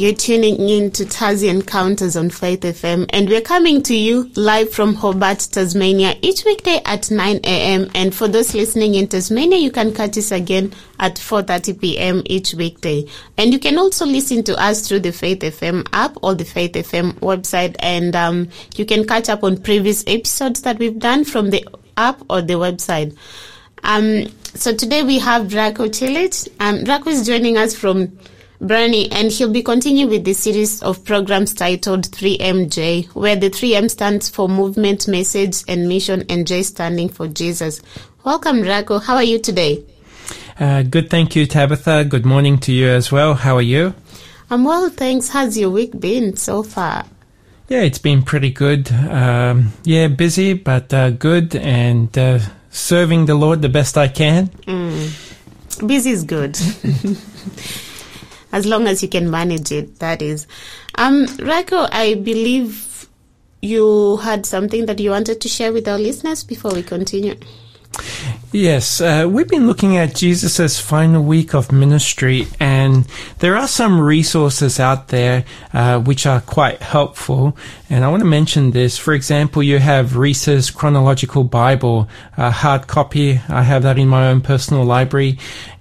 You're tuning in to Tazi Encounters on Faith FM, and we're coming to you live from Hobart, Tasmania, each weekday at 9 a.m. And for those listening in Tasmania, you can catch us again at 4:30 p.m. each weekday. And you can also listen to us through the Faith FM app or the Faith FM website, and um, you can catch up on previous episodes that we've done from the app or the website. Um, so today we have Rajko Celic. Um, Rajko is joining us from Bruny, and he'll be continuing with the series of programs titled 3MJ, where the 3M stands for Movement, Message, and Mission, and J standing for Jesus. Welcome, Rajko. How are you today? Uh, good, thank you, Tabitha. Good morning to you as well. How are you? I'm well, thanks. How's your week been so far? Yeah, it's been pretty good. Um, yeah, busy, but uh, good, and uh, serving the Lord the best I can. Mm. Busy is good. as long as you can manage it, that is. Um, Rajko, I believe you had something that you wanted to share with our listeners before we continue. Yes, uh, we've been looking at Jesus' final week of ministry, and there are some resources out there uh, which are quite helpful. And I want to mention this. For example, you have Reese's Chronological Bible, a hard copy. I have that in my own personal library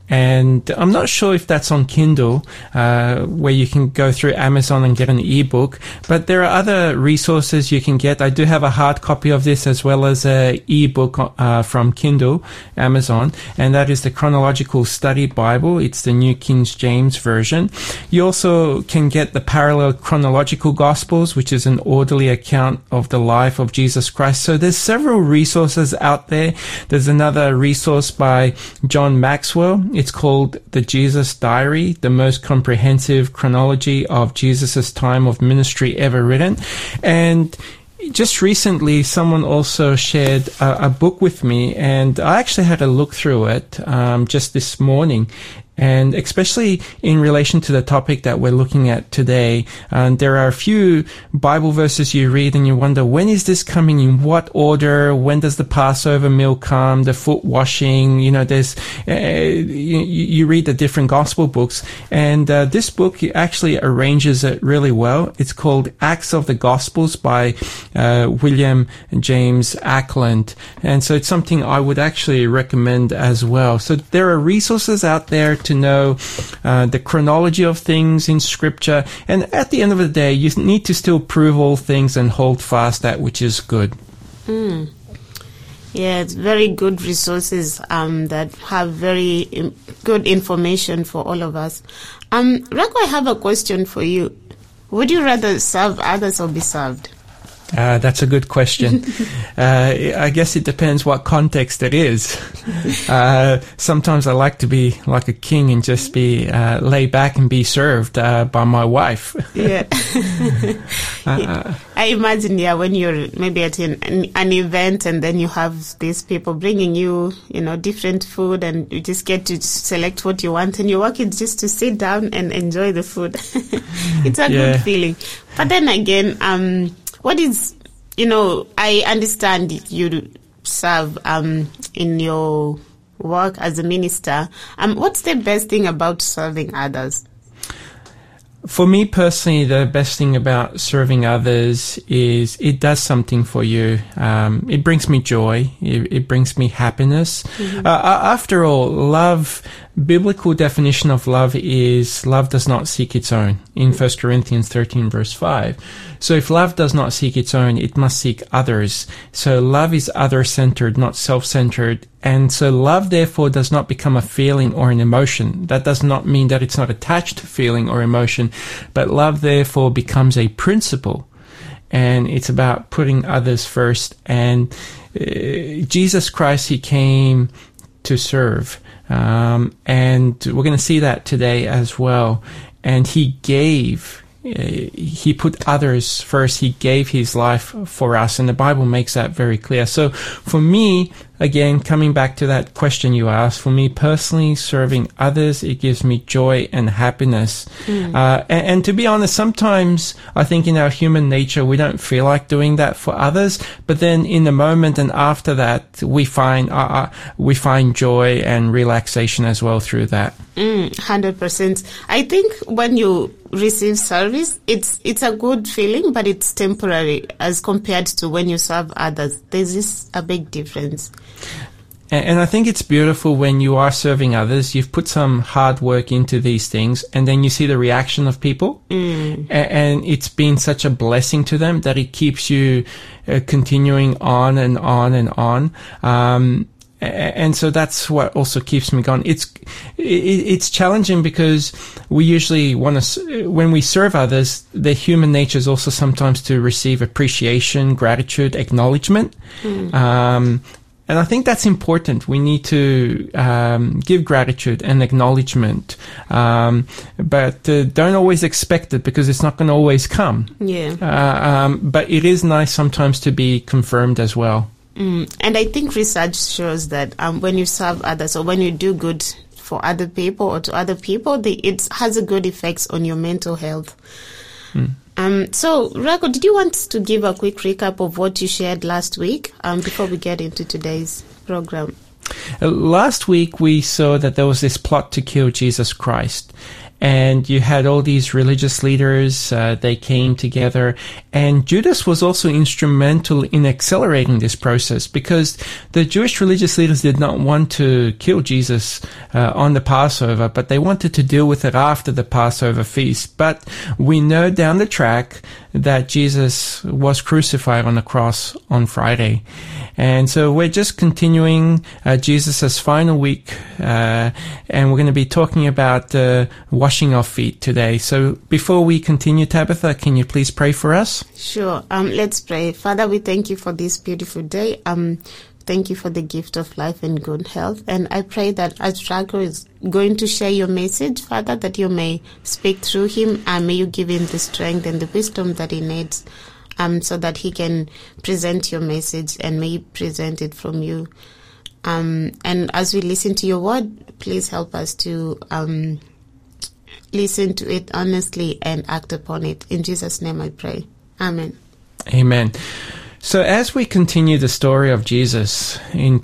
and I'm not sure if that's on Kindle, uh, where you can go through Amazon and get an ebook. But there are other resources you can get. I do have a hard copy of this as well as a ebook uh, from Kindle, Amazon, and that is the Chronological Study Bible. It's the New King James Version. You also can get the Parallel Chronological Gospels, which is an orderly account of the life of Jesus Christ. So there's several resources out there. There's another resource by John Maxwell it's called The Jesus Diary, the most comprehensive chronology of Jesus' time of ministry ever written. And just recently, someone also shared a, a, book with me, and I actually had a look through it um, just this morning. And especially in relation to the topic that we're looking at today, uh, there are a few Bible verses you read and you wonder, when is this coming? In what order? When does the Passover meal come? The foot washing? You know, there's, uh, you, you, read the different gospel books and uh, this book actually arranges it really well. It's called Acts of the Gospels by uh, William James Ackland. And so it's something I would actually recommend as well. So there are resources out there to know uh, the chronology of things in Scripture. And at the end of the day, you need to still prove all things and hold fast that which is good. Mm. Yeah, it's very good resources um, that have very good information for all of us. Um, Rajko, I have a question for you. Would you rather serve others or be served? Uh, that's a good question. uh, I guess it depends what context it is. Uh, sometimes I like to be like a king and just be uh, lay back and be served uh, by my wife. yeah. Uh, I imagine, yeah, when you're maybe at an, an event and then you have these people bringing you, you know, different food and you just get to select what you want and your work is just to sit down and enjoy the food. it's a yeah. good feeling. But then again, um, what is, you know, I understand you serve um, in your work as a minister. Um, what's the best thing about serving others? For me personally, the best thing about serving others is it does something for you. Um, it brings me joy. It, it brings me happiness. Mm-hmm. Uh, after all, love biblical definition of love is love does not seek its own in 1 Corinthians 13 verse 5. So if love does not seek its own, it must seek others. So love is other centered, not self centered. And so love therefore does not become a feeling or an emotion. That does not mean that it's not attached to feeling or emotion, but love therefore becomes a principle. And it's about putting others first. And uh, Jesus Christ, He came to serve. Um, and we're going to see that today as well. And he gave, uh, he put others first. He gave his life for us. And the Bible makes that very clear. So for me, again, coming back to that question you asked, for me personally, serving others, it gives me joy and happiness. Mm. Uh, and, and, to be honest, sometimes I think in our human nature, we don't feel like doing that for others. But then in the moment and after that, we find, uh, uh we find joy and relaxation as well through that. Mm, 100%. I think when you receive service, it's, it's a good feeling, but it's temporary as compared to when you serve others. There's this a big difference. And I think it's beautiful when you are serving others, you've put some hard work into these things, and then you see the reaction of people. Mm. And it's been such a blessing to them that it keeps you uh, continuing on and on and on. Um, and so that's what also keeps me going. It's it's challenging because we usually want to when we serve others, the human nature is also sometimes to receive appreciation, gratitude, acknowledgement. Mm. Um, and I think that's important. We need to um, give gratitude and acknowledgement, um, but uh, don't always expect it because it's not going to always come. Yeah. Uh, um, but it is nice sometimes to be confirmed as well. Mm. And I think research shows that um, when you serve others or when you do good for other people or to other people, they, it has a good effects on your mental health. Mm. Um, so, Rajko, did you want to give a quick recap of what you shared last week um, before we get into today's program? Uh, last week, we saw that there was this plot to kill Jesus Christ and you had all these religious leaders. Uh, they came together, and Judas was also instrumental in accelerating this process because the Jewish religious leaders did not want to kill Jesus uh, on the Passover, but they wanted to deal with it after the Passover feast. But we know down the track that Jesus was crucified on the cross on Friday. And so we're just continuing uh, Jesus' final week, uh, and we're going to be talking about uh, washing our feet today. So before we continue, Tabitha, can you please pray for us? Sure. Um, let's pray. Father, we thank you for this beautiful day. Um, thank you for the gift of life and good health. And I pray that as Rajko is going to share your message, Father, that you may speak through him and may you give him the strength and the wisdom that he needs. Um, so that he can present your message and may present it from you. Um, and as we listen to your word, please help us to um, listen to it honestly and act upon it. In Jesus' name I pray. Amen. Amen. So as we continue the story of Jesus in,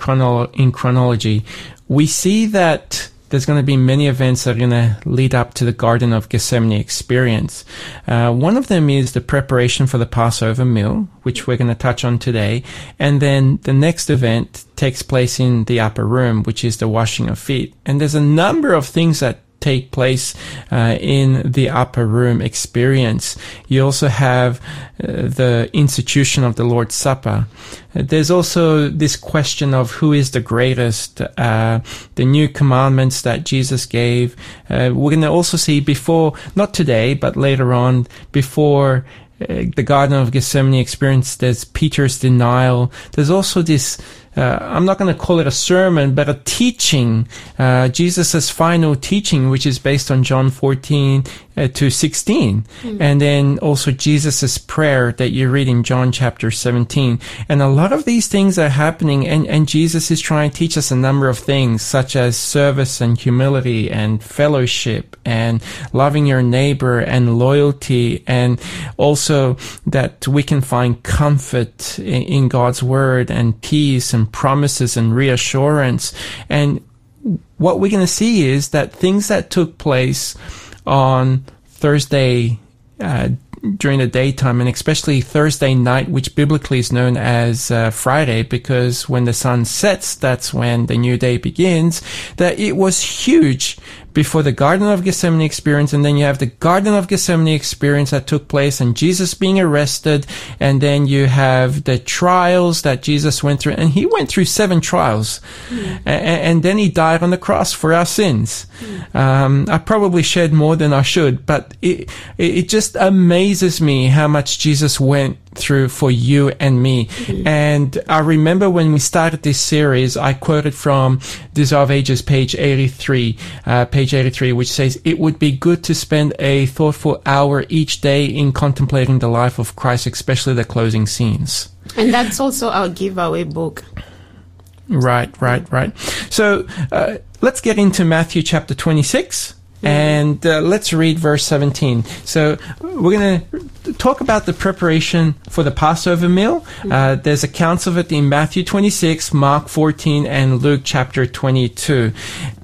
in chronology, we see that there's going to be many events that are going to lead up to the Garden of Gethsemane experience. Uh, one of them is the preparation for the Passover meal, which we're going to touch on today. And then the next event takes place in the upper room, which is the washing of feet. And there's a number of things that take place uh, in the upper room experience. You also have uh, the institution of the Lord's Supper. Uh, there's also this question of who is the greatest, uh, the new commandments that Jesus gave. Uh, we're going to also see before, not today, but later on, before uh, the Garden of Gethsemane experience, there's Peter's denial. There's also this uh, I'm not going to call it a sermon, but a teaching, uh, Jesus' final teaching, which is based on John 14 uh, to 16. Mm-hmm. And then also Jesus' prayer that you read in John chapter 17. And a lot of these things are happening and, and Jesus is trying to teach us a number of things such as service and humility and fellowship and loving your neighbor and loyalty and also that we can find comfort in, in God's word and peace and promises and reassurance. And what we're going to see is that things that took place on Thursday uh, during the daytime, and especially Thursday night, which biblically is known as uh, Friday, because when the sun sets, that's when the new day begins. That it was huge before the Garden of Gethsemane experience, and then you have the Garden of Gethsemane experience that took place and Jesus being arrested, and then you have the trials that Jesus went through, and he went through seven trials, mm. and, and, then he died on the cross for our sins. Mm. Um, I probably shared more than I should, but it, it just amazes me how much Jesus went through for you and me. Mm-hmm. And I remember when we started this series, I quoted from Desire of Ages, page 83, uh, page 83, which says, it would be good to spend a thoughtful hour each day in contemplating the life of Christ, especially the closing scenes. And that's also our giveaway book Right, right, right. So uh, let's get into Matthew chapter 26. And uh, let's read verse 17. So we're going to talk about the preparation for the Passover meal. Uh, there's accounts of it in Matthew 26, Mark 14, and Luke chapter 22.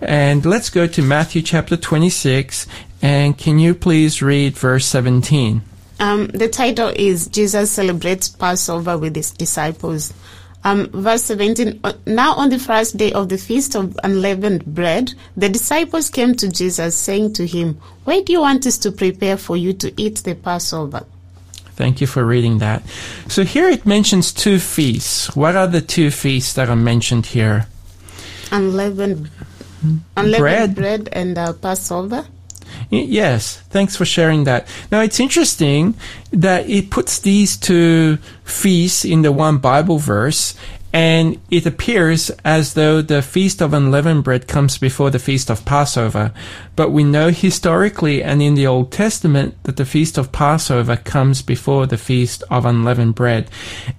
And let's go to Matthew chapter 26. And can you please read verse 17? Um, the title is Jesus celebrates Passover with his disciples. Um, verse 17 uh, Now on the first day of the feast of unleavened bread, the disciples came to Jesus, saying to him, Where do you want us to prepare for you to eat the Passover? Thank you for reading that. So here it mentions two feasts. What are the two feasts that are mentioned here? Unleavened, unleavened bread, and uh, Passover. Yes, thanks for sharing that. Now it's interesting that it puts these two feasts in the one Bible verse, and it appears as though the Feast of Unleavened Bread comes before the Feast of Passover. But we know historically and in the Old Testament that the Feast of Passover comes before the Feast of Unleavened Bread.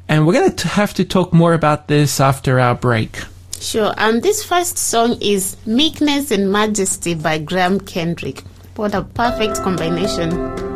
And we're going to have to talk more about this after our break. Sure. Um, this first song is Meekness and Majesty by Graham Kendrick. What a perfect combination.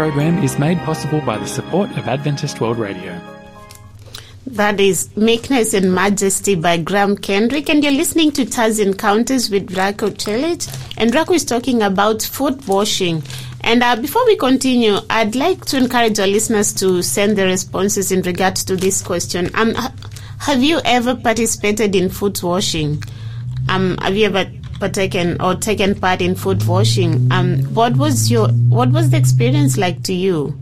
Program is made possible by the support of Adventist World Radio. That is Meekness and Majesty by Graham Kendrick. And you're listening to Taz Encounters with Rajko Celic. And Rajko is talking about foot washing. And uh, before we continue, I'd like to encourage our listeners to send their responses in regards to this question. Um, have you ever participated in foot washing? Um, have you ever partaken or taken part in foot washing? Um, what was your what was the experience like to you?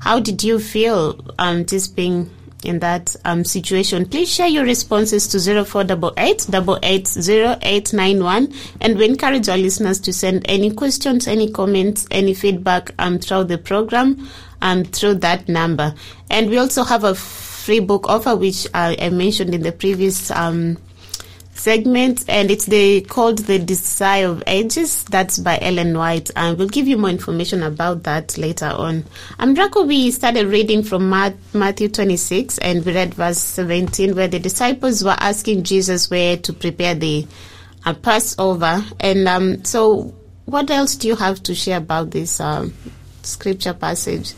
How did you feel um, just being in that um, situation? Please share your responses to 0488 880891 and we encourage our listeners to send any questions, any comments, any feedback um, throughout the program um, through that number. And we also have a free book offer which I, I mentioned in the previous um, segment, and it's the called the Desire of Ages. That's by Ellen White, and we'll give you more information about that later on. Um, Rajko, we started reading from Matthew 26, and we read verse 17, where the disciples were asking Jesus where to prepare the uh, Passover, and um, so what else do you have to share about this um, scripture passage?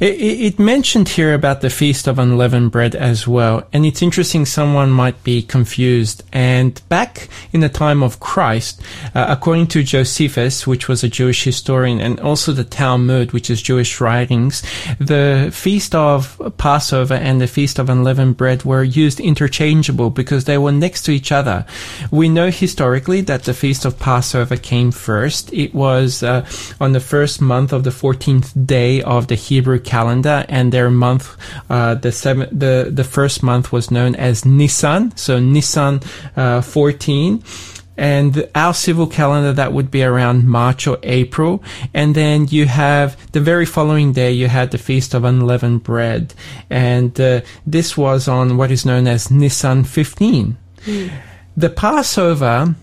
It, it mentioned here about the Feast of Unleavened Bread as well, and it's interesting someone might be confused. And back in the time of Christ, uh, according to Josephus, which was a Jewish historian, and also the Talmud, which is Jewish writings, the Feast of Passover and the Feast of Unleavened Bread were used interchangeable because they were next to each other. We know historically that the Feast of Passover came first. It was uh, on the first month of the 14th day of the Hebrew calendar, and their month, uh, the seven, the the first month was known as Nisan. So Nisan uh, 14. And our civil calendar, that would be around March or April. And then you have the very following day, you had the Feast of Unleavened Bread. And uh, this was on what is known as Nisan 15. The Passover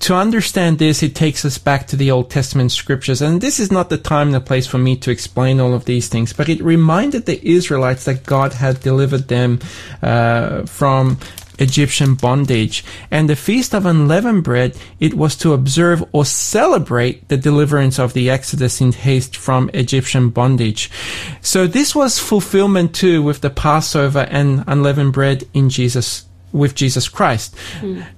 to understand this, it takes us back to the Old Testament scriptures. And this is not the time and the place for me to explain all of these things, but it reminded the Israelites that God had delivered them uh, from Egyptian bondage. And the Feast of Unleavened Bread, it was to observe or celebrate the deliverance of the Exodus in haste from Egyptian bondage. So this was fulfillment too with the Passover and unleavened bread in Jesus with Jesus Christ.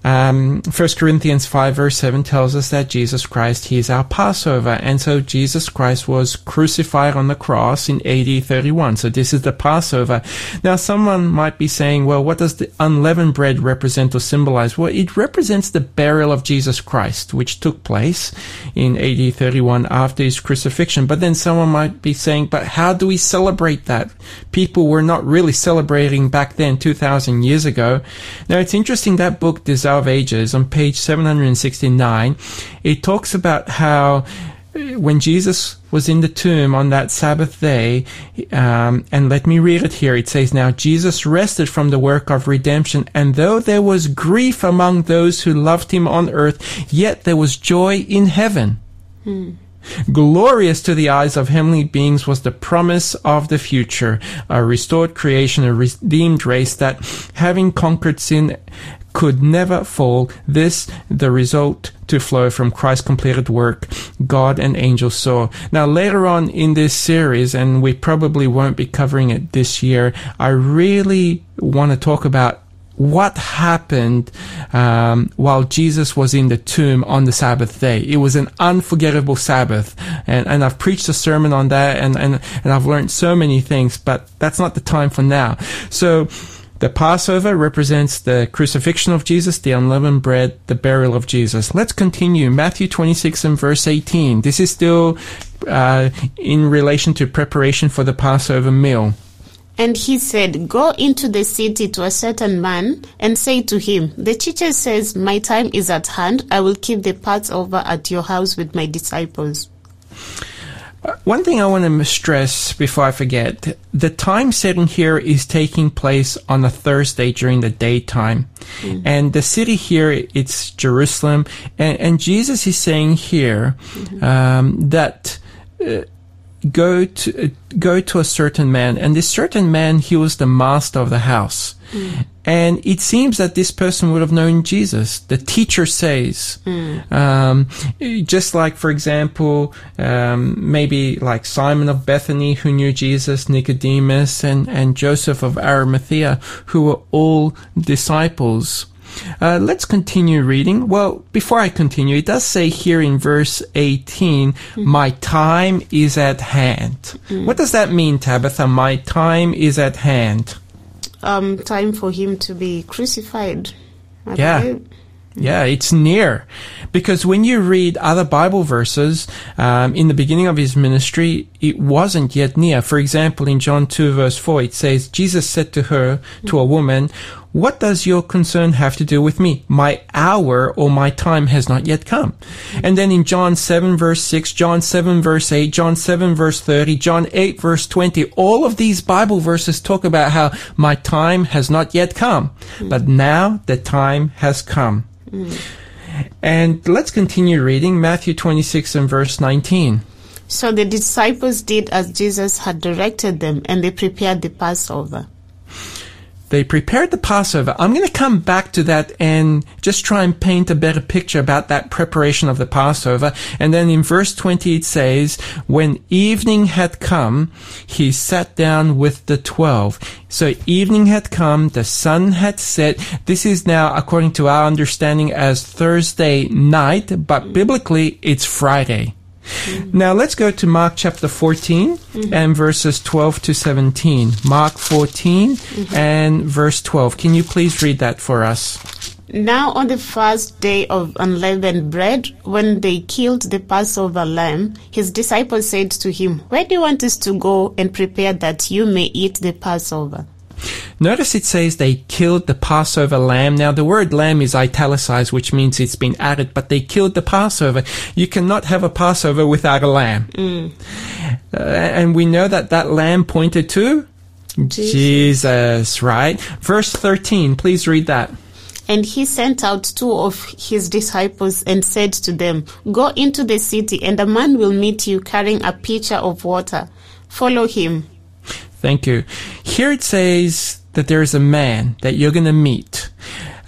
Um, 1 Corinthians 5 verse 7 tells us that Jesus Christ, He is our Passover. And so Jesus Christ was crucified on the cross in AD 31. So this is the Passover. Now someone might be saying, well, what does the unleavened bread represent or symbolize? Well, it represents the burial of Jesus Christ, which took place in AD 31 after his crucifixion. But then someone might be saying, but how do we celebrate that? People were not really celebrating back then, 2000 years ago. Now it's interesting that book, Desire Ages, on page 769, it talks about how uh, when Jesus was in the tomb on that Sabbath day, um, and let me read it here. It says, Now Jesus rested from the work of redemption, and though there was grief among those who loved him on earth, yet there was joy in heaven. Glorious to the eyes of heavenly beings was the promise of the future, a restored creation, a redeemed race that, having conquered sin, could never fall. This, the result to flow from Christ's completed work, God and angels saw. Now, later on in this series, and we probably won't be covering it this year, I really want to talk about what happened um, while Jesus was in the tomb on the Sabbath day. It was an unforgettable Sabbath, and, and I've preached a sermon on that, and, and, and I've learned so many things, but that's not the time for now. So, the Passover represents the crucifixion of Jesus, the unleavened bread, the burial of Jesus. Let's continue. Matthew 26 and verse 18. This is still uh, in relation to preparation for the Passover meal. And he said, Go into the city to a certain man and say to him, The teacher says, My time is at hand. I will keep the Passover at your house with my disciples. One thing I want to stress before I forget, the time setting here is taking place on a Thursday during the daytime. And the city here, it's Jerusalem. And, and Jesus is saying here um, that uh, go to uh, go to a certain man, and this certain man, he was the master of the house. And it seems that this person would have known Jesus. The teacher says, um, just like, for example, um, maybe like Simon of Bethany who knew Jesus, Nicodemus, and, and Joseph of Arimathea, who were all disciples. Uh, let's continue reading. Well, before I continue, it does say here in verse 18, my time is at hand. What does that mean, Tabitha? My time is at hand. Um, time for him to be crucified. I Yeah. Yeah, it's near. Because when you read other Bible verses, um, in the beginning of his ministry, it wasn't yet near. For example, in John 2 verse 4, it says, Jesus said to her, to a woman, what does your concern have to do with me? My hour or my time has not yet come. And then in John 7 verse 6, John 7 verse 8, John 7 verse 30, John 8 verse 20, all of these Bible verses talk about how my time has not yet come. But now the time has come. And let's continue reading Matthew 26 and verse 19. So the disciples did as Jesus had directed them, and they prepared the Passover. They prepared the Passover. I'm going to come back to that and just try and paint a better picture about that preparation of the Passover. And then in verse 20 it says, when evening had come, he sat down with the twelve. So evening had come, the sun had set. This is now, according to our understanding, as Thursday night, but biblically it's Friday. Mm-hmm. Now let's go to Mark chapter 14 mm-hmm. and verses 12 to 17. Mark 14 mm-hmm. and verse 12. Can you please read that for us? Now, on the first day of unleavened bread, when they killed the Passover lamb, his disciples said to him, Where do you want us to go and prepare that you may eat the Passover? Notice it says they killed the Passover lamb. Now the word lamb is italicized, which means it's been added, but they killed the Passover. You cannot have a Passover without a lamb. Uh, and we know that that lamb pointed to Jesus, right? Verse 13, please read that. And he sent out two of his disciples and said to them, Go into the city, and a man will meet you carrying a pitcher of water. Follow him. Thank you. Here it says that there is a man that you're going to meet.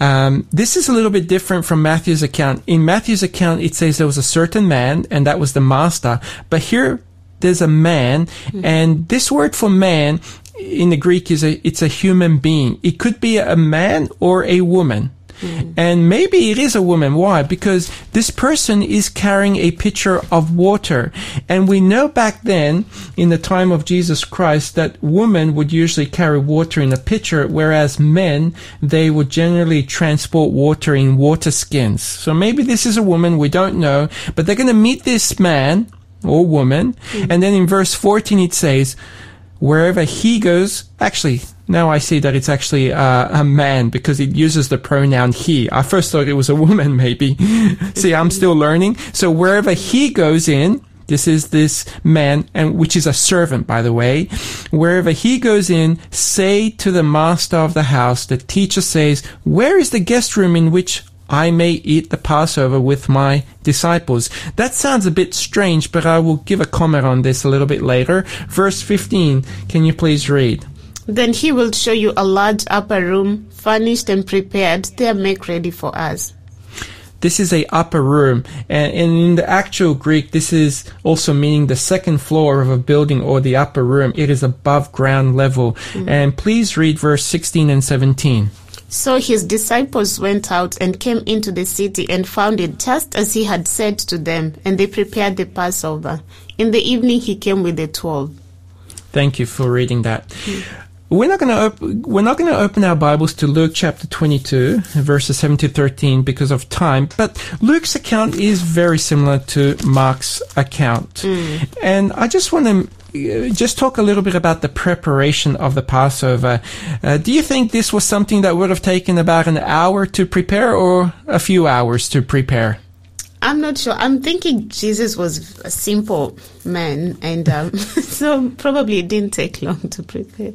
Um, this is a little bit different from Matthew's account. In Matthew's account, it says there was a certain man, and that was the master. But here, there's a man, and this word for man in the Greek is a it's a human being. It could be a man or a woman. Mm. And maybe it is a woman. Why? Because this person is carrying a pitcher of water. And we know back then, in the time of Jesus Christ, that women would usually carry water in a pitcher, whereas men, they would generally transport water in water skins. So maybe this is a woman, we don't know, but they're going to meet this man or woman. Mm. And then in verse 14 it says, wherever he goes, actually, now I see that it's actually uh, a man because it uses the pronoun he. I first thought it was a woman, maybe. see, I'm still learning. So wherever he goes in, this is this man, and which is a servant, by the way. Wherever he goes in, say to the master of the house, the teacher says, where is the guest room in which I may eat the Passover with my disciples. That sounds a bit strange, but I will give a comment on this a little bit later. Verse 15, can you please read? Then he will show you a large upper room, furnished and prepared. There, make ready for us. This is a upper room, and, and in the actual Greek, this is also meaning the second floor of a building or the upper room. It is above ground level. Mm. And please read verse 16 and 17. So his disciples went out and came into the city and found it just as he had said to them, and they prepared the Passover. In the evening he came with the twelve. Thank you for reading that. Mm. We're not going to op- we're not going to open our Bibles to Luke chapter 22 verses 7 to 13 because of time, but Luke's account is very similar to Mark's account. And I just want to uh, just talk a little bit about the preparation of the Passover. Uh, do you think this was something that would have taken about an hour to prepare or a few hours to prepare? I'm not sure. I'm thinking Jesus was a simple man, and um, so probably it didn't take long to prepare.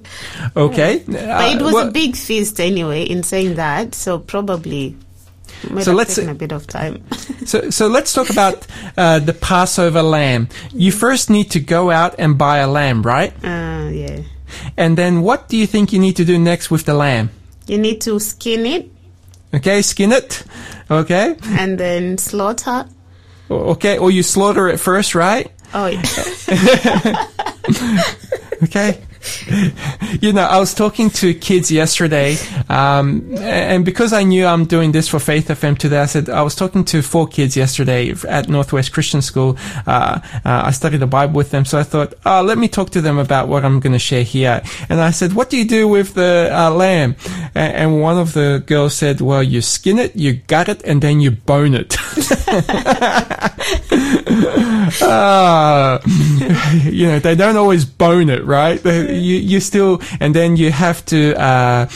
Okay. But Uh, it was well- a big feast anyway. In saying that, so probably might So let's- a bit of time. So, so let's talk about uh, the Passover lamb. You first need to go out and buy a lamb, right? uh, yeah. And then what do you think you need to do next with the lamb? You need to skin it Okay, skin it. Okay, and then slaughter. Okay, or you slaughter it first, right? Oh, yeah. Okay. You know, I was talking to kids yesterday, um, and because I knew I'm doing this for Faith FM today, I said I was talking to four kids yesterday at Northwest Christian School. Uh, uh, I studied the Bible with them, so I thought, oh, let me talk to them about what I'm going to share here. And I said, what do you do with the uh, lamb? A- And one of the girls said, well, you skin it, you gut it, and then you bone it. Ah, you know, they don't always bone it, right? They- You, you still, and then you have to, uh,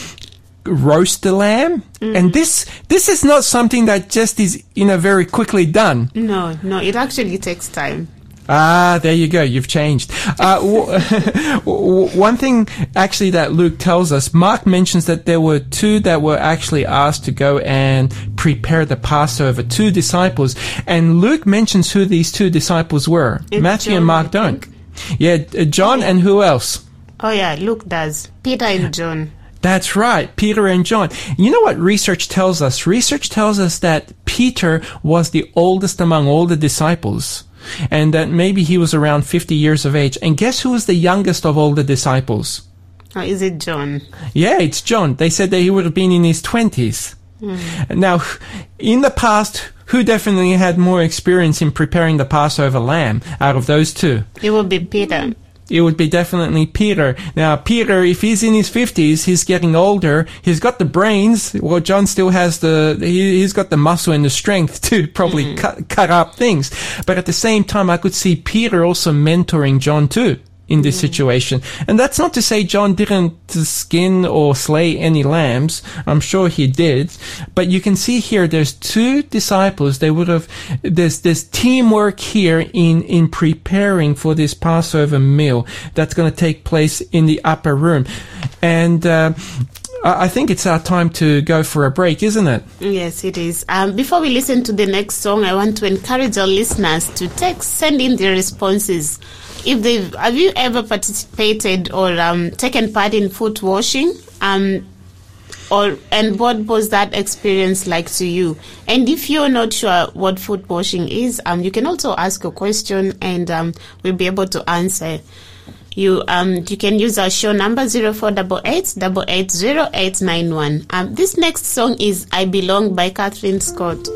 roast the lamb. And this, this is not something that just is, you know, very quickly done. no, no, it actually takes time. Ah, there you go. You've changed. Uh, w- one thing actually that Luke tells us, Mark mentions that there were two that were actually asked to go and prepare the Passover, two disciples. And Luke mentions who these two disciples were. It's Matthew John, and Mark don't. Yeah, John and who else? Oh, yeah, Luke does. Peter and John. That's right, Peter and John. You know what research tells us? Research tells us that Peter was the oldest among all the disciples. And that maybe he was around 50 years of age. And guess who was the youngest of all the disciples? Or is it John? Yeah, it's John. They said that he would have been in his 20s. Hmm. Now, in the past, who definitely had more experience in preparing the Passover lamb out of those two? It would be Peter. It would be definitely Peter. Now, Peter, if he's in his fifties, he's getting older. He's got the brains. Well, John still has the. He, he's got the muscle and the strength to probably mm. cut, cut up things. But at the same time, I could see Peter also mentoring John too in this situation. And that's not to say John didn't skin or slay any lambs. I'm sure he did. But you can see here there's two disciples. They would have, there's, there's teamwork here in, in preparing for this Passover meal that's going to take place in the upper room. And, uh, I I think it's our time to go for a break, isn't it? Yes, it is. Um, before we listen to the next song, I want to encourage our listeners to text, send in their responses. If they have you ever participated or um, taken part in foot washing? Um, or and what was that experience like to you? And if you're not sure what foot washing is, um, you can also ask a question, and um, we'll be able to answer. You um you can use our show number zero four double eight double eight zero eight nine one. Um, this next song is "I Belong" by Kathryn Scott.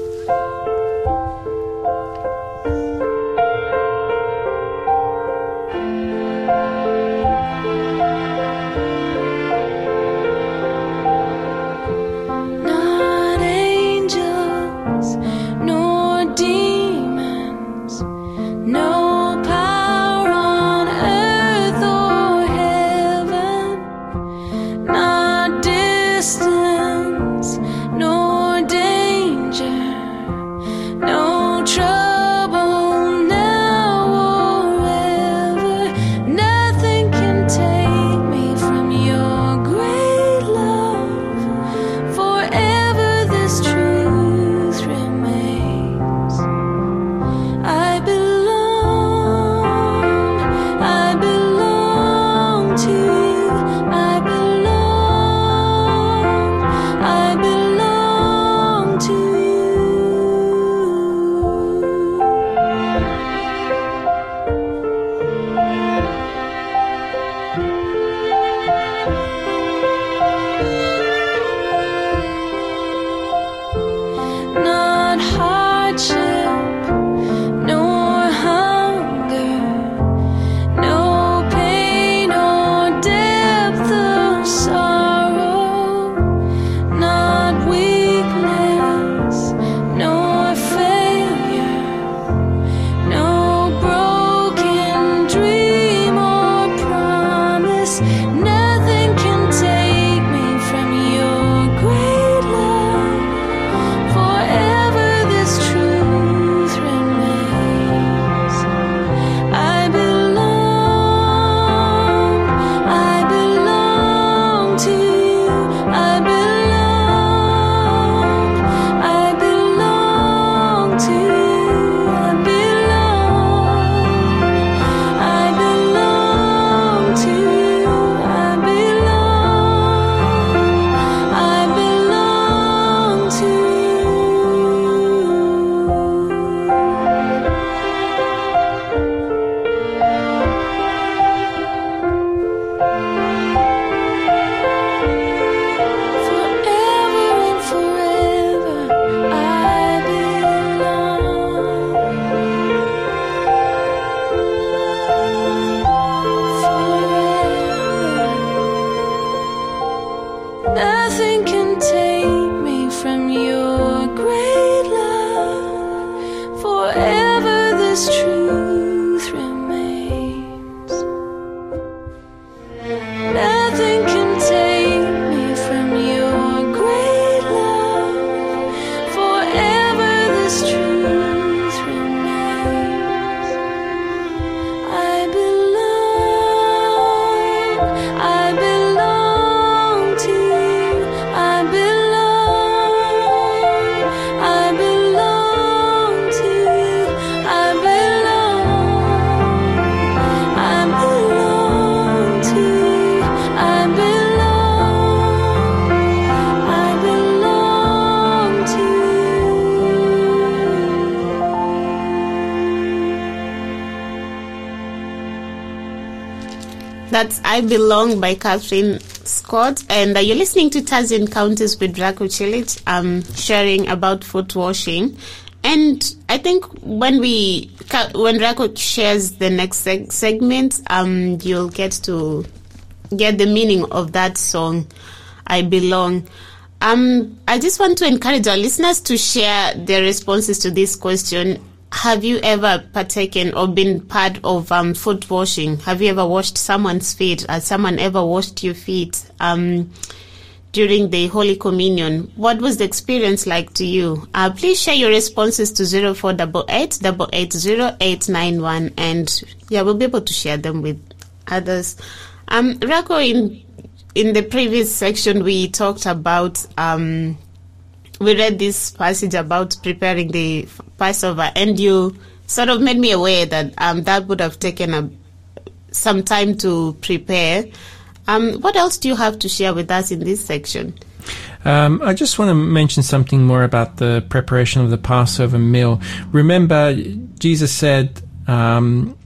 I Belong by Kathryn Scott. And uh, you're listening to Taz Encounters with Rajko Celic, um, sharing about foot washing. And I think when we, when Rajko shares the next seg- segment, um, you'll get to get the meaning of that song, I Belong. Um, I just want to encourage our listeners to share their responses to this question. Have you ever partaken or been part of um, foot washing? Have you ever washed someone's feet? Has someone ever washed your feet um, during the Holy Communion? What was the experience like to you? Uh, please share your responses to 0488 880 and yeah, we'll be able to share them with others. Um, Rajko, in in the previous section, we talked about um, we read this passage about preparing the Passover, and you sort of made me aware that um, that would have taken a, some time to prepare. Um, what else do you have to share with us in this section? Um, I just want to mention something more about the preparation of the Passover meal. Remember, Jesus said, um,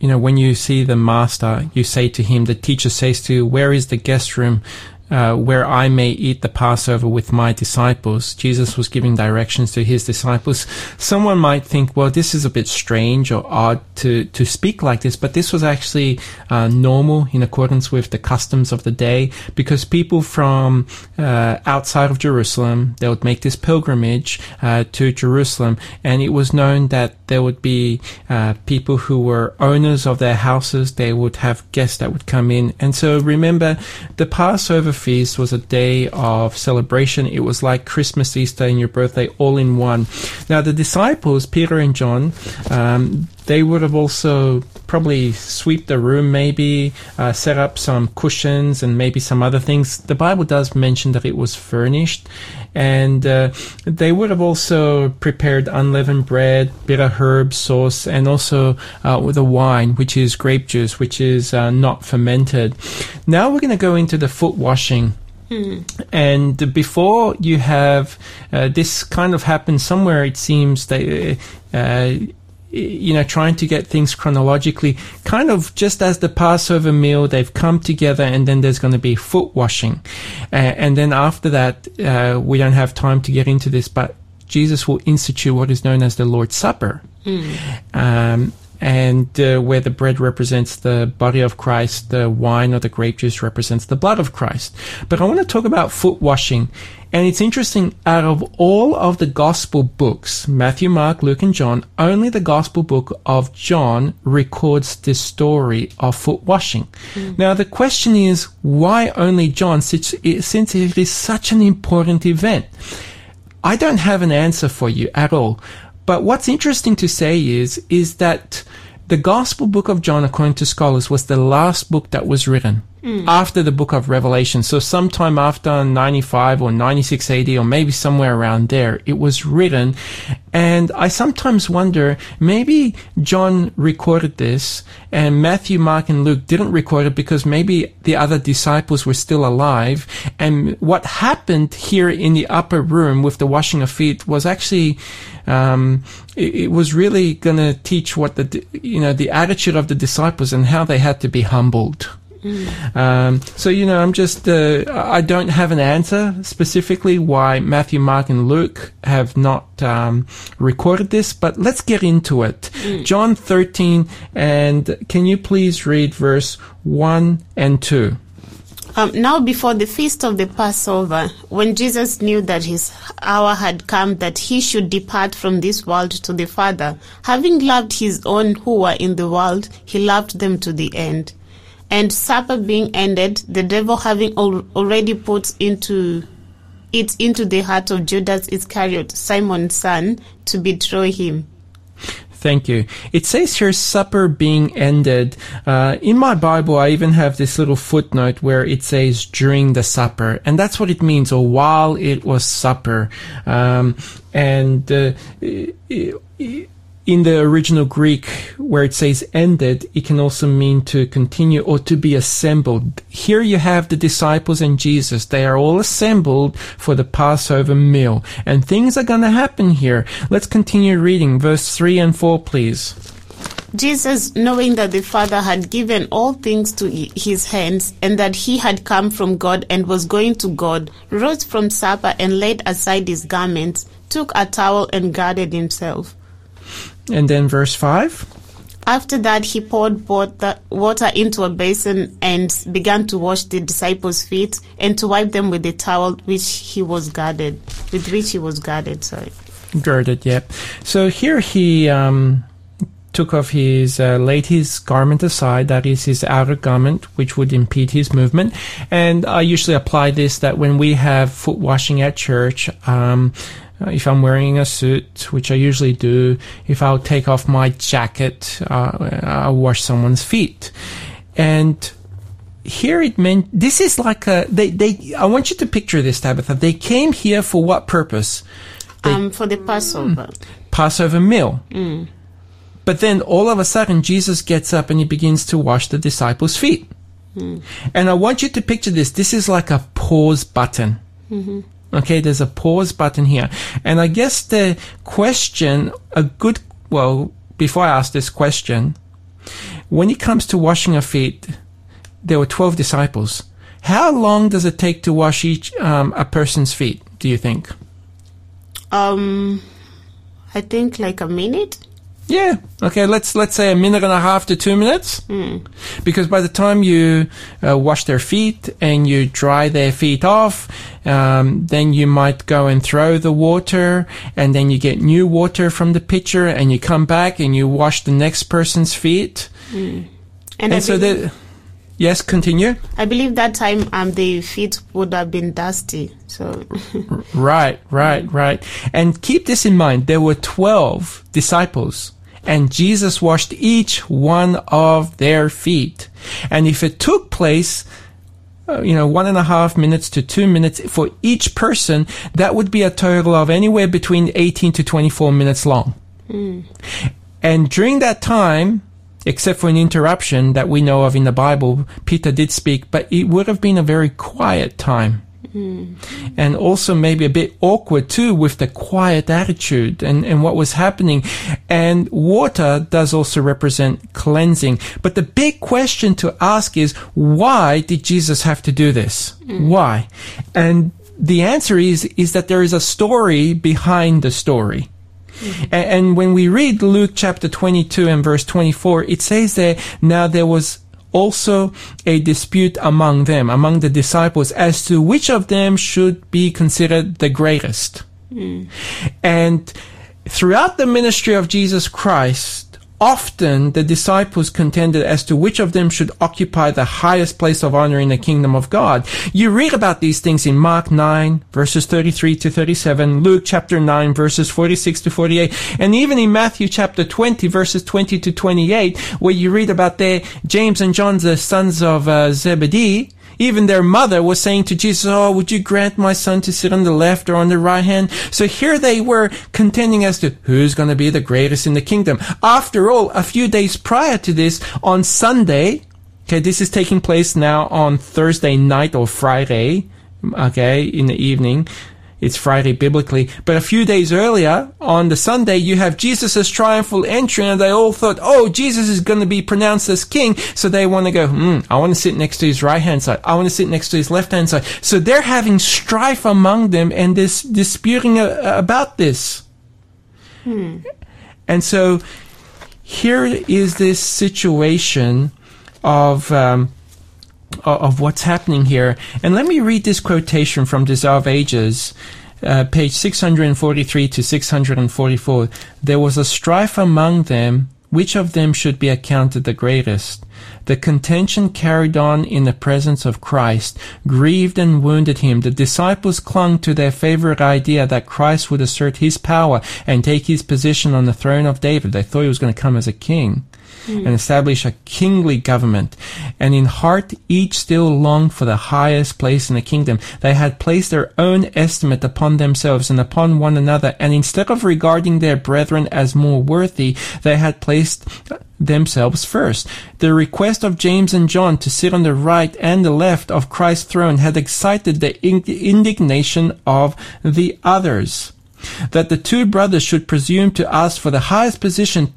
you know, when you see the master, you say to him, the teacher says to you, where is the guest room uh, where I may eat the Passover with my disciples? Jesus was giving directions to his disciples. Someone might think, well, this is a bit strange or odd to, to speak like this, but this was actually uh, normal in accordance with the customs of the day because people from uh, outside of Jerusalem, they would make this pilgrimage uh, to Jerusalem and it was known that there would be uh, people who were owners of their houses. They would have guests that would come in. And so remember, the Passover feast was a day of celebration. It was like Christmas, Easter, and your birthday all in one. Now, the disciples, Peter and John, um, they would have also probably sweep the room, maybe uh, set up some cushions and maybe some other things. The Bible does mention that it was furnished, and uh, they would have also prepared unleavened bread, bitter herb sauce, and also uh, with a wine, which is grape juice, which is uh, not fermented. Now we're going to go into the foot washing. And before you have uh, this kind of happens somewhere, it seems that uh, you know trying to get things chronologically, kind of just as the Passover meal, they've come together, and then there's going to be foot washing, uh, and then after that, uh, we don't have time to get into this, but Jesus will institute what is known as the Lord's Supper. Um, and uh, where the bread represents the body of Christ, the wine or the grape juice represents the blood of Christ. But I want to talk about foot washing. And it's interesting, out of all of the gospel books, Matthew, Mark, Luke, and John, only the gospel book of John records this story of foot washing. Now, the question is, why only John, since it is such an important event? I don't have an answer for you at all. But what's interesting to say is, is that the Gospel book of John, according to scholars, was the last book that was written after the book of Revelation. So sometime after 95 or 96 AD or maybe somewhere around there, it was written. And I sometimes wonder, maybe John recorded this and Matthew, Mark, and Luke didn't record it because maybe the other disciples were still alive. And what happened here in the upper room with the washing of feet was actually, um, it, it was really going to teach what the, you know, the attitude of the disciples and how they had to be humbled. Um, so you know, I'm just uh, I don't have an answer specifically why Matthew, Mark, and Luke have not um, recorded this, but let's get into it. John 13, and can you please read verse one and two? Um, now, before the feast of the Passover, when Jesus knew that his hour had come that he should depart from this world to the Father, having loved his own who were in the world, he loved them to the end. And supper being ended, the devil having al- already put into it into the heart of Judas Iscariot, Simon's son, to betray him. Thank you. It says here supper being ended. Uh, in my Bible, I even have this little footnote where it says during the supper, and that's what it means, or while it was supper. Um, and uh, i- i- in the original Greek, where it says ended, it can also mean to continue or to be assembled. Here you have the disciples and Jesus. They are all assembled for the Passover meal. And things are going to happen here. Let's continue reading verse 3 and 4, please. Jesus, knowing that the Father had given all things to his hands and that he had come from God and was going to God, rose from supper and laid aside his garments, took a towel and girded himself. And then verse 5. After that, he poured water, water into a basin and began to wash the disciples' feet and to wipe them with the towel which he was guarded, with which he was guarded. Sorry. girded, yep. So here he um, took off his, uh, laid his garment aside, that is his outer garment, which would impede his movement. And I usually apply this that when we have foot washing at church, um, Uh, if I'm wearing a suit, which I usually do, if I'll take off my jacket, uh, uh, I'll wash someone's feet. And here it meant this is like a they they I want you to picture this Tabitha. They came here for what purpose? They- Um, for the Passover. Hmm. Passover meal. Mm. But then all of a sudden, Jesus gets up and he begins to wash the disciples' feet. Mm. And I want you to picture this. This is like a pause button. Mm-hmm. Okay, there's a pause button here. And I guess the question, a good, well, before I ask this question, when it comes to washing of feet, there were 12 disciples. How long does it take to wash each, um, a person's feet, do you think? Um, I think like a minute. Yeah. Okay. Let's let's say a minute and a half to two minutes, because by the time you uh, wash their feet and you dry their feet off, um, then you might go and throw the water, and then you get new water from the pitcher, and you come back and you wash the next person's feet, And, and, so the yes, continue. I believe that time um the feet would have been dusty. So Right, right, right. And keep this in mind. There were 12 disciples and Jesus washed each one of their feet. And if it took place, uh, you know, one and a half minutes to two minutes for each person, that would be a total of anywhere between 18 to 24 minutes long. And during that time, except for an interruption that we know of in the Bible, Peter did speak, but it would have been a very quiet time. Hmm. And also maybe a bit awkward too with the quiet attitude and, and what was happening. And water does also represent cleansing. But the big question to ask is, why did Jesus have to do this? Hmm. Why? And the answer is, is that there is a story behind the story. Hmm. A- And when we read Luke chapter 22 and verse 24, it says there, now there was also a dispute among them, among the disciples, as to which of them should be considered the greatest. Hmm. And throughout the ministry of Jesus Christ, often the disciples contended as to which of them should occupy the highest place of honor in the kingdom of God. You read about these things in Mark 9 verses 33 to 37, Luke chapter 9 verses 46 to 48, and even in Matthew chapter 20 verses 20 to 28, where you read about their James and John, the sons of uh, Zebedee, even their mother was saying to Jesus, Oh, would you grant my son to sit on the left or on the right hand? So here they were contending as to who's going to be the greatest in the kingdom. After all, a few days prior to this, on Sunday, okay, this is taking place now on Thursday night or Friday, okay, in the evening. It's Friday biblically, but a few days earlier, on the Sunday, you have Jesus' triumphal entry, and they all thought, oh, Jesus is going to be pronounced as king, so they want to go, hmm, I want to sit next to his right hand side. I want to sit next to his left hand side. So they're having strife among them and this disputing about this. Hmm. And so here is this situation of, um, of what's happening here. And let me read this quotation from of Ages, uh, page 643 to 644. There was a strife among them, which of them should be accounted the greatest. The contention carried on in the presence of Christ grieved and wounded him. The disciples clung to their favorite idea that Christ would assert his power and take his position on the throne of David. They thought he was going to come as a king Hmm. and establish a kingly government. And in heart, each still longed for the highest place in the kingdom. They had placed their own estimate upon themselves and upon one another, and instead of regarding their brethren as more worthy, they had placed themselves first. The request of James and John to sit on the right and the left of Christ's throne had excited the indignation of the others. That the two brothers should presume to ask for the highest position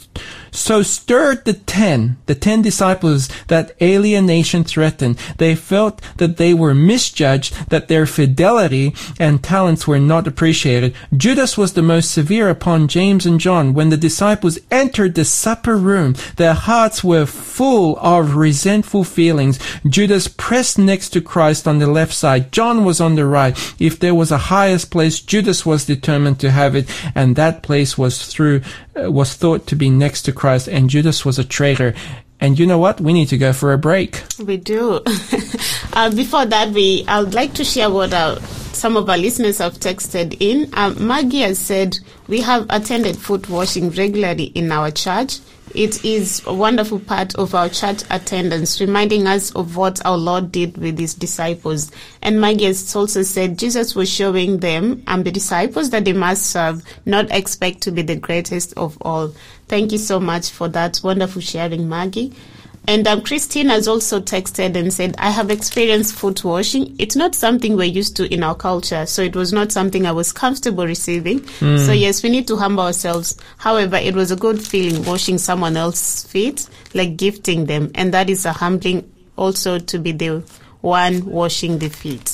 so stirred the ten, the ten disciples that alienation threatened. They felt that they were misjudged, that their fidelity and talents were not appreciated. Judas was the most severe upon James and John. When the disciples entered the supper room, their hearts were full of resentful feelings. Judas pressed next to Christ on the left side. John was on the right. If there was a highest place, Judas was determined to have it, and that place was through, uh, was thought to be next to Christ, and Judas was a traitor. And you know what? We need to go for a break. We do. uh, before that, we I would like to share what our, some of our listeners have texted in. Um, Maggie has said we have attended foot washing regularly in our church. It is a wonderful part of our church attendance, reminding us of what our Lord did with his disciples. And Maggie has also said Jesus was showing them and the disciples that they must serve, not expect to be the greatest of all. Thank you so much for that wonderful sharing, Maggie. And um, Christine has also texted and said, I have experienced foot washing. It's not something we're used to in our culture, so it was not something I was comfortable receiving. So, yes, we need to humble ourselves. However, it was a good feeling washing someone else's feet, like gifting them. And that is a humbling also to be the one washing the feet.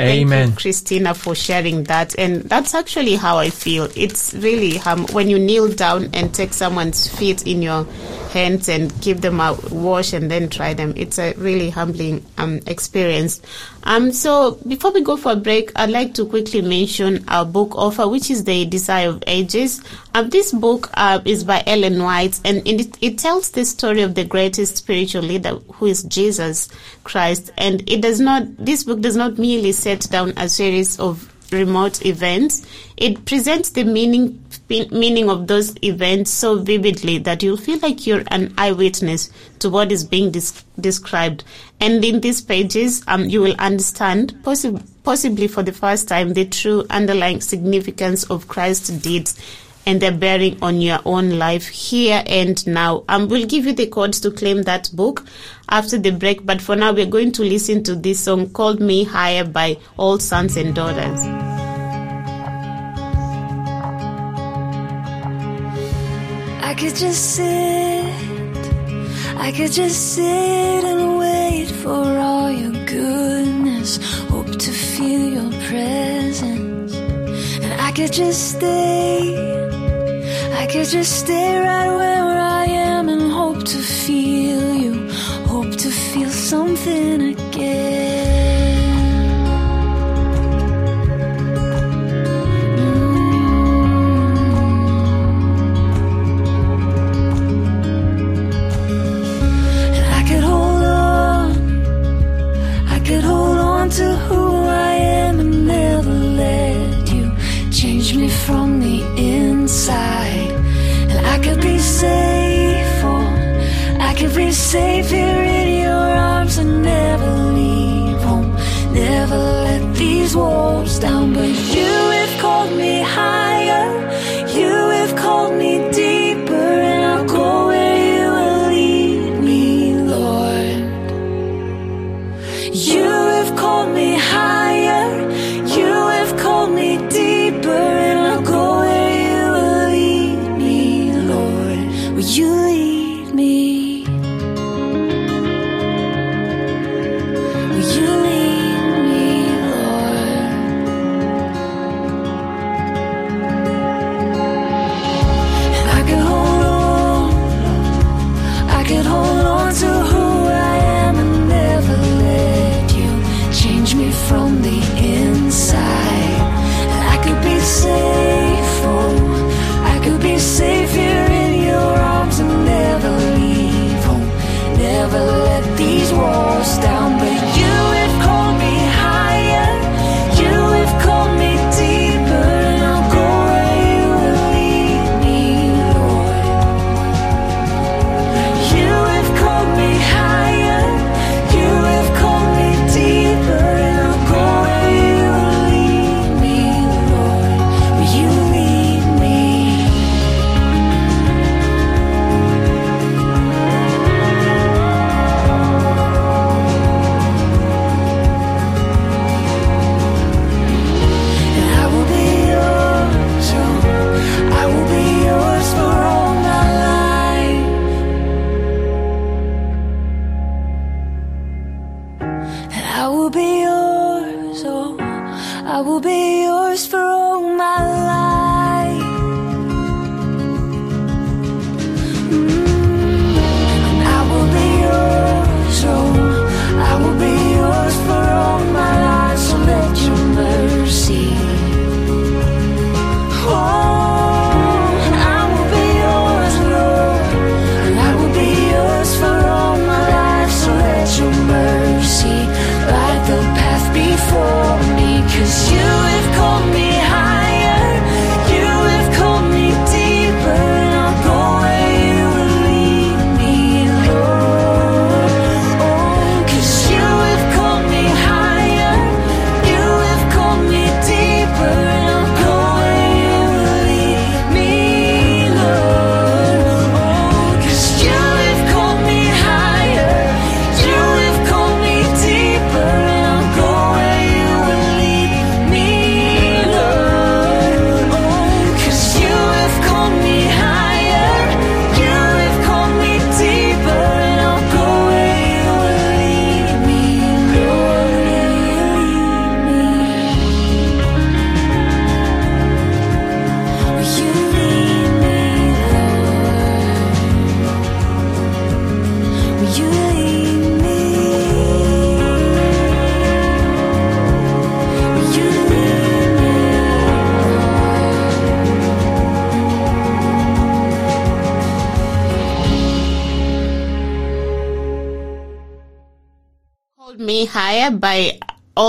Thank Amen. you, Christina, for sharing that. And that's actually how I feel. It's really hum- when you kneel down and take someone's feet in your hands and give them a wash and then try them. It's a really humbling um, experience. Um, so before we go for a break, I'd like to quickly mention our book offer, which is The Desire of Ages. Um, this book uh, is by Ellen White, and it, it tells the story of the greatest spiritual leader, who is Jesus Christ. And it does not. This book does not merely set down a series of remote events. It presents the meaning meaning of those events so vividly that you'll feel like you're an eyewitness to what is being dis- described. And in these pages, um, you will understand, possi- possibly for the first time, the true underlying significance of Christ's deeds and their bearing on your own life here and now. Um, we'll give you the codes to claim that book after the break, but for now, we're going to listen to this song called Me Higher by All Sons and Daughters. Could just sit, I could just sit and wait for all your goodness. Hope to feel your presence. And I could just stay, I could just stay right where I am and hope to feel you. Hope to feel something again. Safe, oh, I could be safe here in your arms and never leave home, never let these walls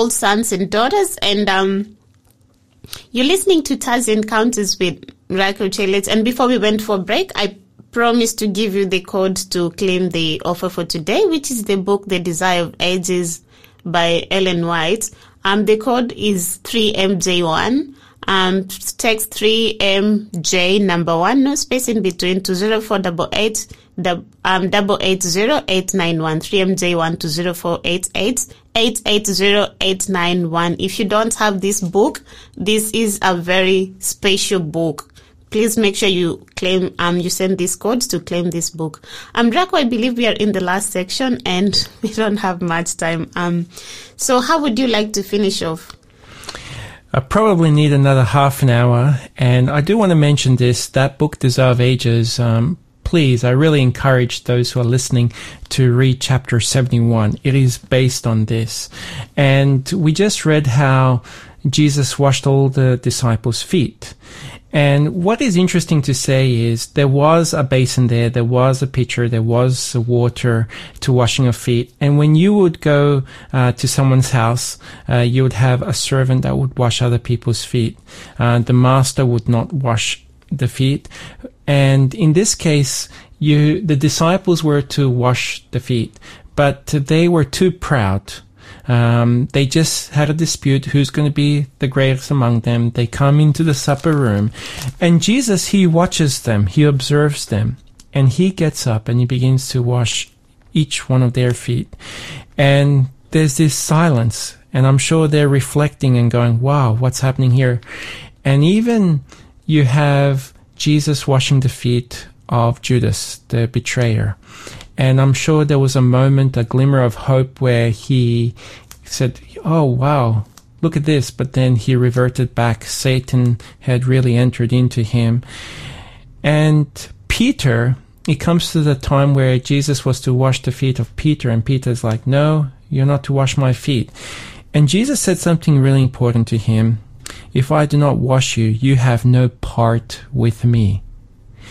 All Sons and Daughters. And um, you're listening to Taz Encounters with Rajko Celic. And before we went for break, I promised to give you the code to claim the offer for today, which is the book The Desire of Ages by Ellen White. Um, the code is 3MJ1. Um, text 3MJ number one, no space in between, to 0488 dub- um, double eight zero eight nine one three MJ one two zero four eight eight eight eight zero eight nine one. If you don't have this book, this is a very special book. Please make sure you claim um you send this code to claim this book. Um Rajko, I believe we are in the last section and we don't have much time. Um so how would you like to finish off? I probably need another half an hour, and I do want to mention this that book, Desire of Ages. Um, please, I really encourage those who are listening to read chapter 71. It is based on this. And we just read how Jesus washed all the disciples' feet. And what is interesting to say is there was a basin there, there was a pitcher, there was water to washing of feet. And when you would go uh, to someone's house, uh, you would have a servant that would wash other people's feet. Uh, the master would not wash the feet. And in this case, you, the disciples were to wash the feet, but they were too proud. Um, they just had a dispute who's going to be the greatest among them. They come into the supper room, and Jesus, he watches them, he observes them, and he gets up and he begins to wash each one of their feet. And there's this silence, and I'm sure they're reflecting and going, wow, what's happening here? And even you have Jesus washing the feet of Judas, the betrayer. And I'm sure there was a moment, a glimmer of hope where he said, Oh, wow, look at this. But then he reverted back. Satan had really entered into him. And Peter, it comes to the time where Jesus was to wash the feet of Peter, and Peter's like, No, you're not to wash my feet. And Jesus said something really important to him. If I do not wash you, you have no part with me.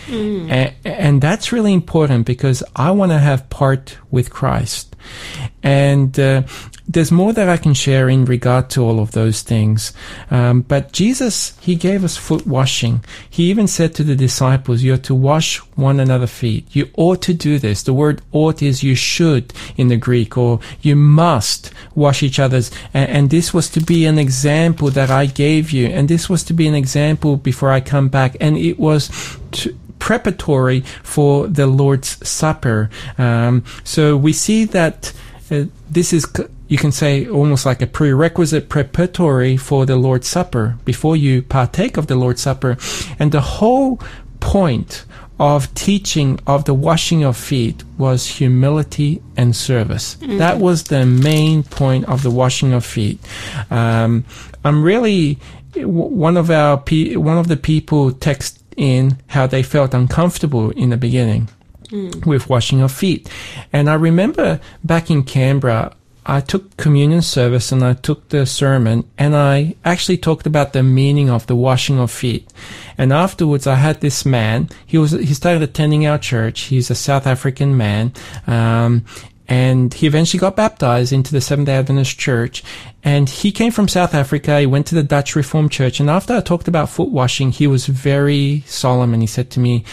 Hmm. A- and that's really important because I want to have part with Christ. And uh, there's more that I can share in regard to all of those things. Um, but Jesus, He gave us foot washing. He even said to the disciples, You are to wash one another feet. You ought to do this. The word ought is you should in the Greek, or you must wash each other's. And, and this was to be an example that I gave you. And this was to be an example before I come back. And it was to, preparatory for the Lord's Supper. Um, so we see that uh, this is, c- you can say, almost like a prerequisite preparatory for the Lord's Supper before you partake of the Lord's Supper. And the whole point of teaching of the washing of feet was humility and service. That was the main point of the washing of feet. Um, I'm really one of our pe- one of the people text in how they felt uncomfortable in the beginning with washing of feet. And I remember back in Canberra, I took communion service and I took the sermon and I actually talked about the meaning of the washing of feet. And afterwards I had this man, he was, he started attending our church. He's a South African man. Um, and he eventually got baptized into the Seventh day Adventist Church. And he came from South Africa. He went to the Dutch Reformed Church. And after I talked about foot washing, he was very solemn and he said to me,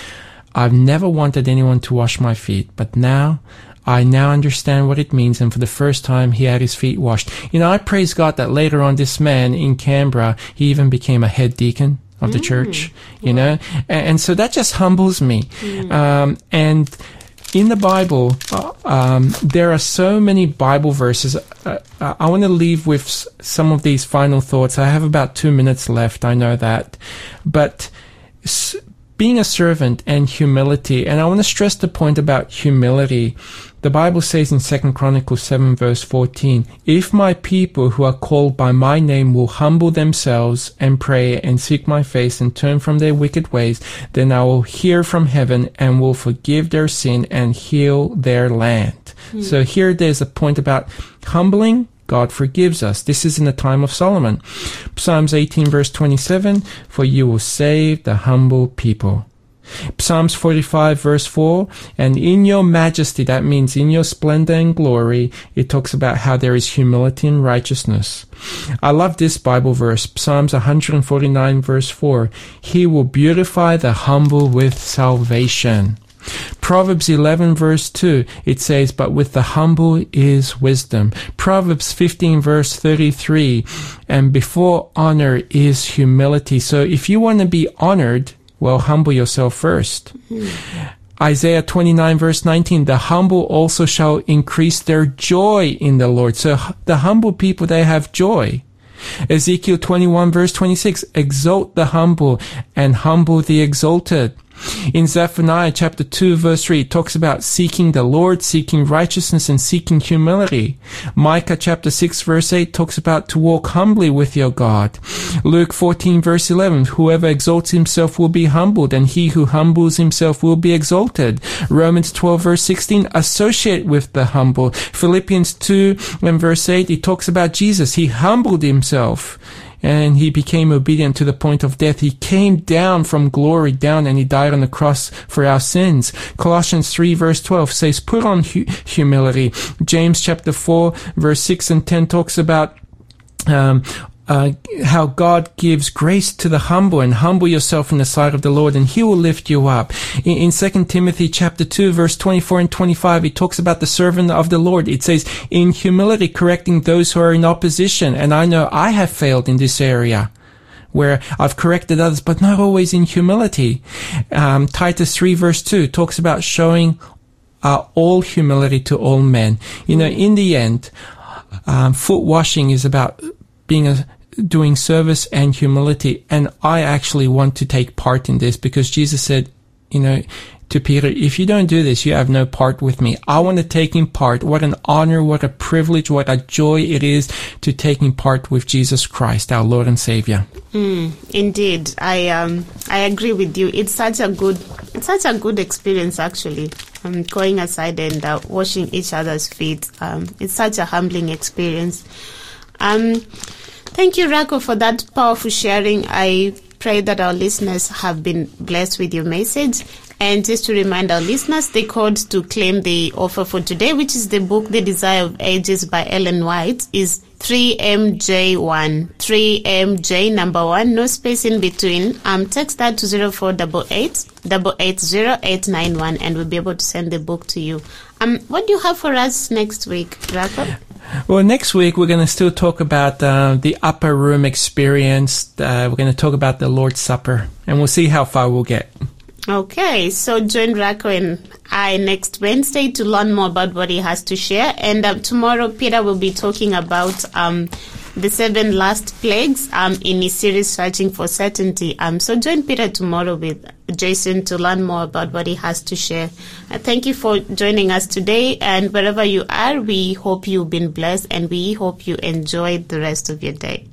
I've never wanted anyone to wash my feet, but now I now understand what it means. And for the first time, he had his feet washed. You know, I praise God that later on, this man in Canberra, he even became a head deacon of the church, you know, and, and so that just humbles me. Um, and in the Bible, uh, um, there are so many Bible verses. Uh, uh, I want to leave with some of these final thoughts. I have about two minutes left. I know that, but being a servant and humility, and I want to stress the point about humility. The Bible says in 2 Chronicles 7 verse 14, If my people who are called by my name will humble themselves and pray and seek my face and turn from their wicked ways, then I will hear from heaven and will forgive their sin and heal their land. Hmm. So here there's a point about humbling. God forgives us. This is in the time of Solomon. Psalms 18 verse 27, For you will save the humble people. Psalms 45 verse 4, and in your majesty, that means in your splendor and glory, it talks about how there is humility and righteousness. I love this Bible verse, Psalms 149 verse 4, He will beautify the humble with salvation. Proverbs 11 verse 2, it says, But with the humble is wisdom. Proverbs 15 verse 33, and before honor is humility. So if you want to be honored, well, humble yourself first. Isaiah 29 verse 19, the humble also shall increase their joy in the Lord. So the humble people, they have joy. Ezekiel 21 verse 26, exalt the humble and humble the exalted. In Zephaniah chapter 2 verse 3, it talks about seeking the Lord, seeking righteousness and seeking humility. Micah chapter 6 verse 8 talks about to walk humbly with your God. Luke 14 verse 11, whoever exalts himself will be humbled and he who humbles himself will be exalted. Romans 12 verse 16, associate with the humble. Philippians 2 and verse 8, it talks about Jesus. He humbled himself and he became obedient to the point of death. He came down from glory down and he died on the cross for our sins. Colossians 3 verse 12 says, put on hu- humility. James chapter 4 verse 6 and 10 talks about um, uh, how God gives grace to the humble and humble yourself in the sight of the Lord and he will lift you up. In, in 2 Timothy chapter 2 verse 24 and 25 it talks about the servant of the Lord. It says, in humility correcting those who are in opposition. And I know I have failed in this area where I've corrected others, but not always in humility. Um, Titus 3 verse 2 talks about showing uh, all humility to all men. You know, in the end, um, foot washing is about being a doing service and humility, and I actually want to take part in this because Jesus said, you know, to Peter, if you don't do this, you have no part with me. I want to take in part. What an honor, what a privilege, what a joy it is to taking part with Jesus Christ, our Lord and Savior. Indeed, I um I agree with you. It's such a good it's such a good experience actually. Um, going aside and uh, washing each other's feet. Um, it's such a humbling experience. Um, thank you, Rajko, for that powerful sharing. I pray that our listeners have been blessed with your message. And just to remind our listeners, the code to claim the offer for today, which is the book The Desire of Ages by Ellen White, is 3MJ1. 3MJ number one, no space in between. Um, text that to 0488 880 and we'll be able to send the book to you. Um, what do you have for us next week, Rajko? Well, next week we're going to still talk about uh, the upper room experience. Uh, we're going to talk about the Lord's Supper, and we'll see how far we'll get. Okay, so join Rajko and I next Wednesday to learn more about what he has to share. And um, tomorrow, Peter will be talking about um, the seven last plagues um, in his series, Searching for Certainty. Um, so join Peter tomorrow with Jason to learn more about what he has to share. Uh, thank you for joining us today. And wherever you are, we hope you've been blessed and we hope you enjoy the rest of your day.